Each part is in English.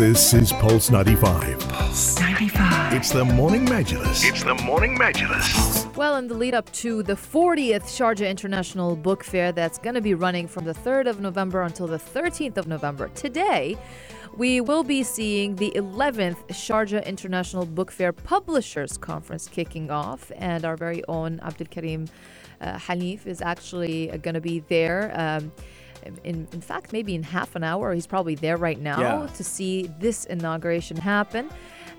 This is Pulse 95. Pulse 95. It's the Morning Majlis. It's the Morning Majlis. Well, in the lead up to the 40th Sharjah International Book Fair that's going to be running from the 3rd of November until the 13th of November, today we will be seeing the 11th Sharjah International Book Fair Publishers Conference kicking off, and our very own Abdul Karim uh, Hanif is actually going to be there. Um, in, in fact, maybe in half an hour, he's probably there right now Yeah. to see this inauguration happen.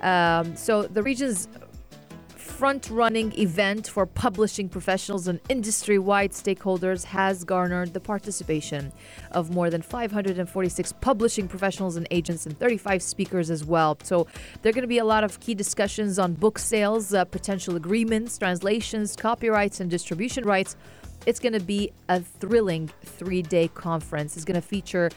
Um, so the region's front-running event for publishing professionals and industry-wide stakeholders has garnered the participation of more than 546 publishing professionals and agents and 35 speakers as well. So there are going to be a lot of key discussions on book sales, uh, potential agreements, translations, copyrights, and distribution rights. It's going to be a thrilling three-day conference. It's going to feature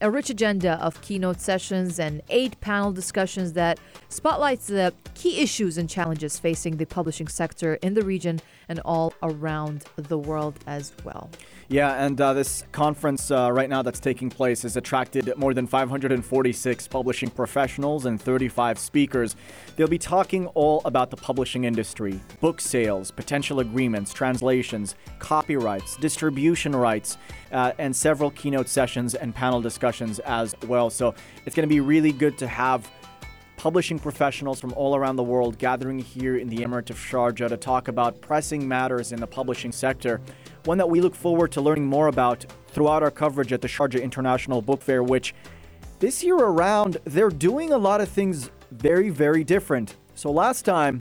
a rich agenda of keynote sessions and eight panel discussions that spotlights the key issues and challenges facing the publishing sector in the region and all around the world as well. Yeah, and uh, this conference uh, right now that's taking place has attracted more than 546 publishing professionals and 35 speakers. They'll be talking all about the publishing industry, book sales, potential agreements, translations, copyrights, distribution rights, uh, and several keynote sessions and panel discussions as well. So it's going to be really good to have publishing professionals from all around the world gathering here in the Emirate of Sharjah to talk about pressing matters in the publishing sector. One that we look forward to learning more about throughout our coverage at the Sharjah International Book Fair, which this year around, they're doing a lot of things very, very different. So last time,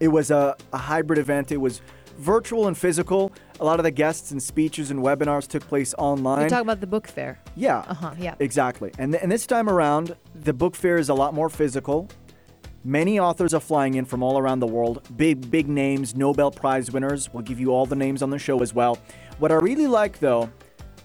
it was a, a hybrid event. It was virtual and physical. A lot of the guests and speeches and webinars took place online. You're talking about the book fair. Yeah. Uh-huh, yeah. Exactly. And, th- and this time around, the book fair is a lot more physical. Many authors are flying in from all around the world. Big, big names, Nobel Prize winners. We'll give you all the names on the show as well. What I really like, though,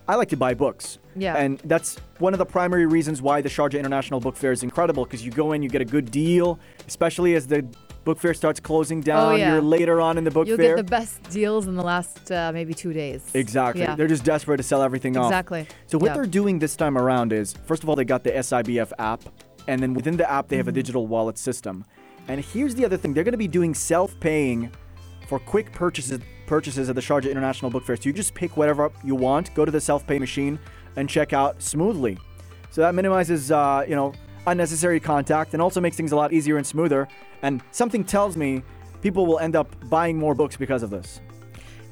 I like to buy books. Yeah. And that's one of the primary reasons why the Sharjah International Book Fair is incredible because you go in, you get a good deal, especially as the book fair starts closing down. Oh, yeah. You're later on in the book You'll fair. get the best deals in the last uh, maybe two days. Exactly. Yeah. They're just desperate to sell everything off. Exactly. So what Yeah. they're doing this time around is, first of all, they got the SIBF app, and then within the app they have Mm-hmm. a digital wallet system. And here's the other thing: they're going to be doing self-paying for quick purchases purchases at the Sharjah International Book Fair. So you just pick whatever you want, go to the self-pay machine, and check out smoothly. So that minimizes, uh, you know, unnecessary contact, and also makes things a lot easier and smoother. And something tells me people will end up buying more books because of this.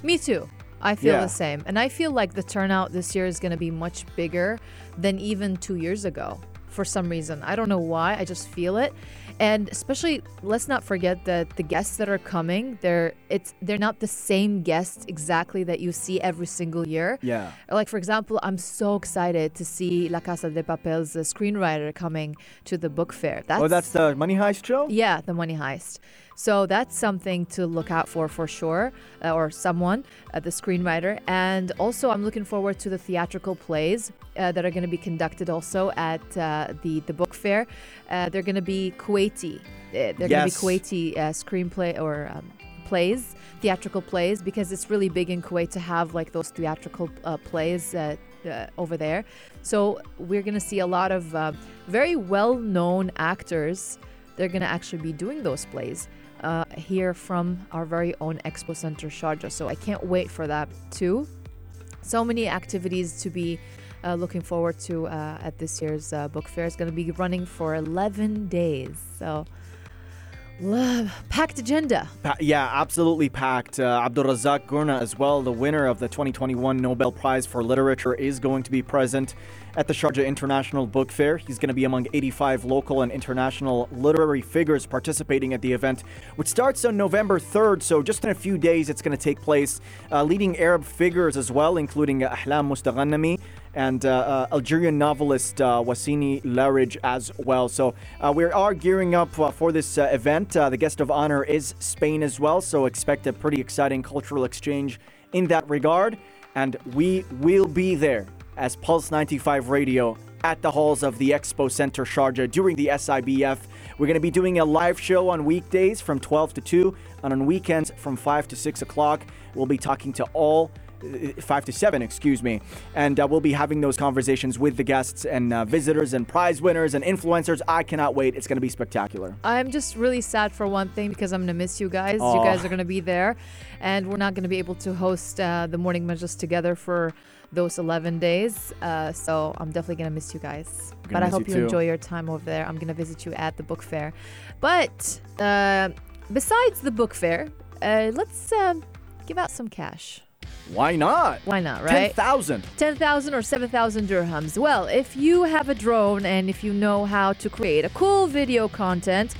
Me too. I feel Yeah. the same. And I feel like the turnout this year is going to be much bigger than even two years ago for some reason. I don't know why. I just feel it. And especially, let's not forget that the guests that are coming, they're it's they're not the same guests exactly that you see every single year. Yeah. Like for example, I'm so excited to see La Casa de Papel's uh, screenwriter coming to the book fair. That's, Oh, that's the Money Heist show. yeah, the money heist. So that's something to look out for for sure, uh, or someone, uh, the screenwriter. And also, I'm looking forward to the theatrical plays uh, that are going to be conducted also at uh, the the book fair. Uh, they're going to be Kuwaiti. Uh, They're going to be Kuwaiti uh, screenplay or um, plays, theatrical plays, because it's really big in Kuwait to have like those theatrical uh, plays uh, uh, over there. So we're going to see a lot of uh, very well-known actors. They're going to actually be doing those plays uh, here from our very own Expo Center Sharjah. So I can't wait for that too. So many activities to be uh, looking forward to uh, at this year's uh, book fair. It's going to be running for 11 days. So, love, packed agenda. Pa- yeah, absolutely packed. Uh, Abdulrazak Gurnah, as well, the winner of the 2021 Nobel Prize for Literature, is going to be present at the Sharjah International Book Fair. He's going to be among 85 local and international literary figures participating at the event, which starts on November 3rd. So, just in a few days, it's going to take place. Uh, leading Arab figures as well, including Ahlam Mosteghanemi and uh, uh, Algerian novelist uh, Waciny Laredj as well. So uh, we are gearing up for this event. The guest of honor is Spain as well, so expect a pretty exciting cultural exchange in that regard. And we will be there as Pulse 95 Radio at the halls of the Expo Center Sharjah during the SIBF. We're going to be doing a live show on weekdays from 12 to 2 and on weekends from 5 to 6 o'clock. We'll be talking to all five to seven, excuse me, and uh, we'll be having those conversations with the guests and uh, visitors and prize winners and influencers. I cannot wait. It's going to be spectacular. I'm just really sad for one thing because I'm gonna miss you guys. You guys are gonna be there, and we're not gonna be able to host uh, the morning majlis together for those 11 days. Uh, so I'm definitely gonna miss you guys. But I hope you you, enjoy your time over there. I'm gonna visit you at the book fair. But uh, besides the book fair, uh, let's um, give out some cash. Why not? Why not, Ten right? thousand. 10,000 or 7,000 dirhams. Well, if you have a drone and if you know how to create a cool video content,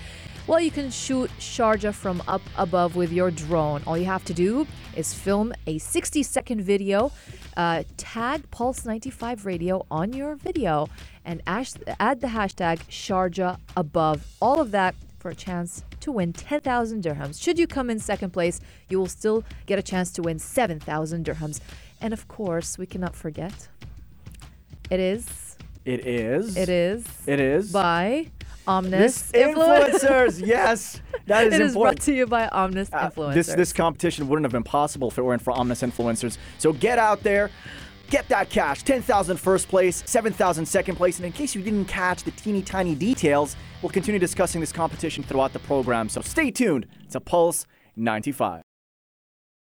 well, you can shoot Sharjah from up above with your drone. All you have to do is film a 60 second video, uh, tag Pulse95 Radio on your video, and ash- add the hashtag Sharjah above. All of that for a chance to win 10,000 dirhams. Should you come in second place, you will still get a chance to win 7,000 dirhams. And of course, we cannot forget it is, It is. it is It is. by Omnis influencers. yes, that is It is brought important. to you by Omnis Uh, Influencers. this this competition wouldn't have been possible if it weren't for Omnis influencers. So get out there, get that cash. 10,000 first place, 7,000 second place. And in case you didn't catch the teeny tiny details, we'll continue discussing this competition throughout the program. So stay tuned to Pulse 95.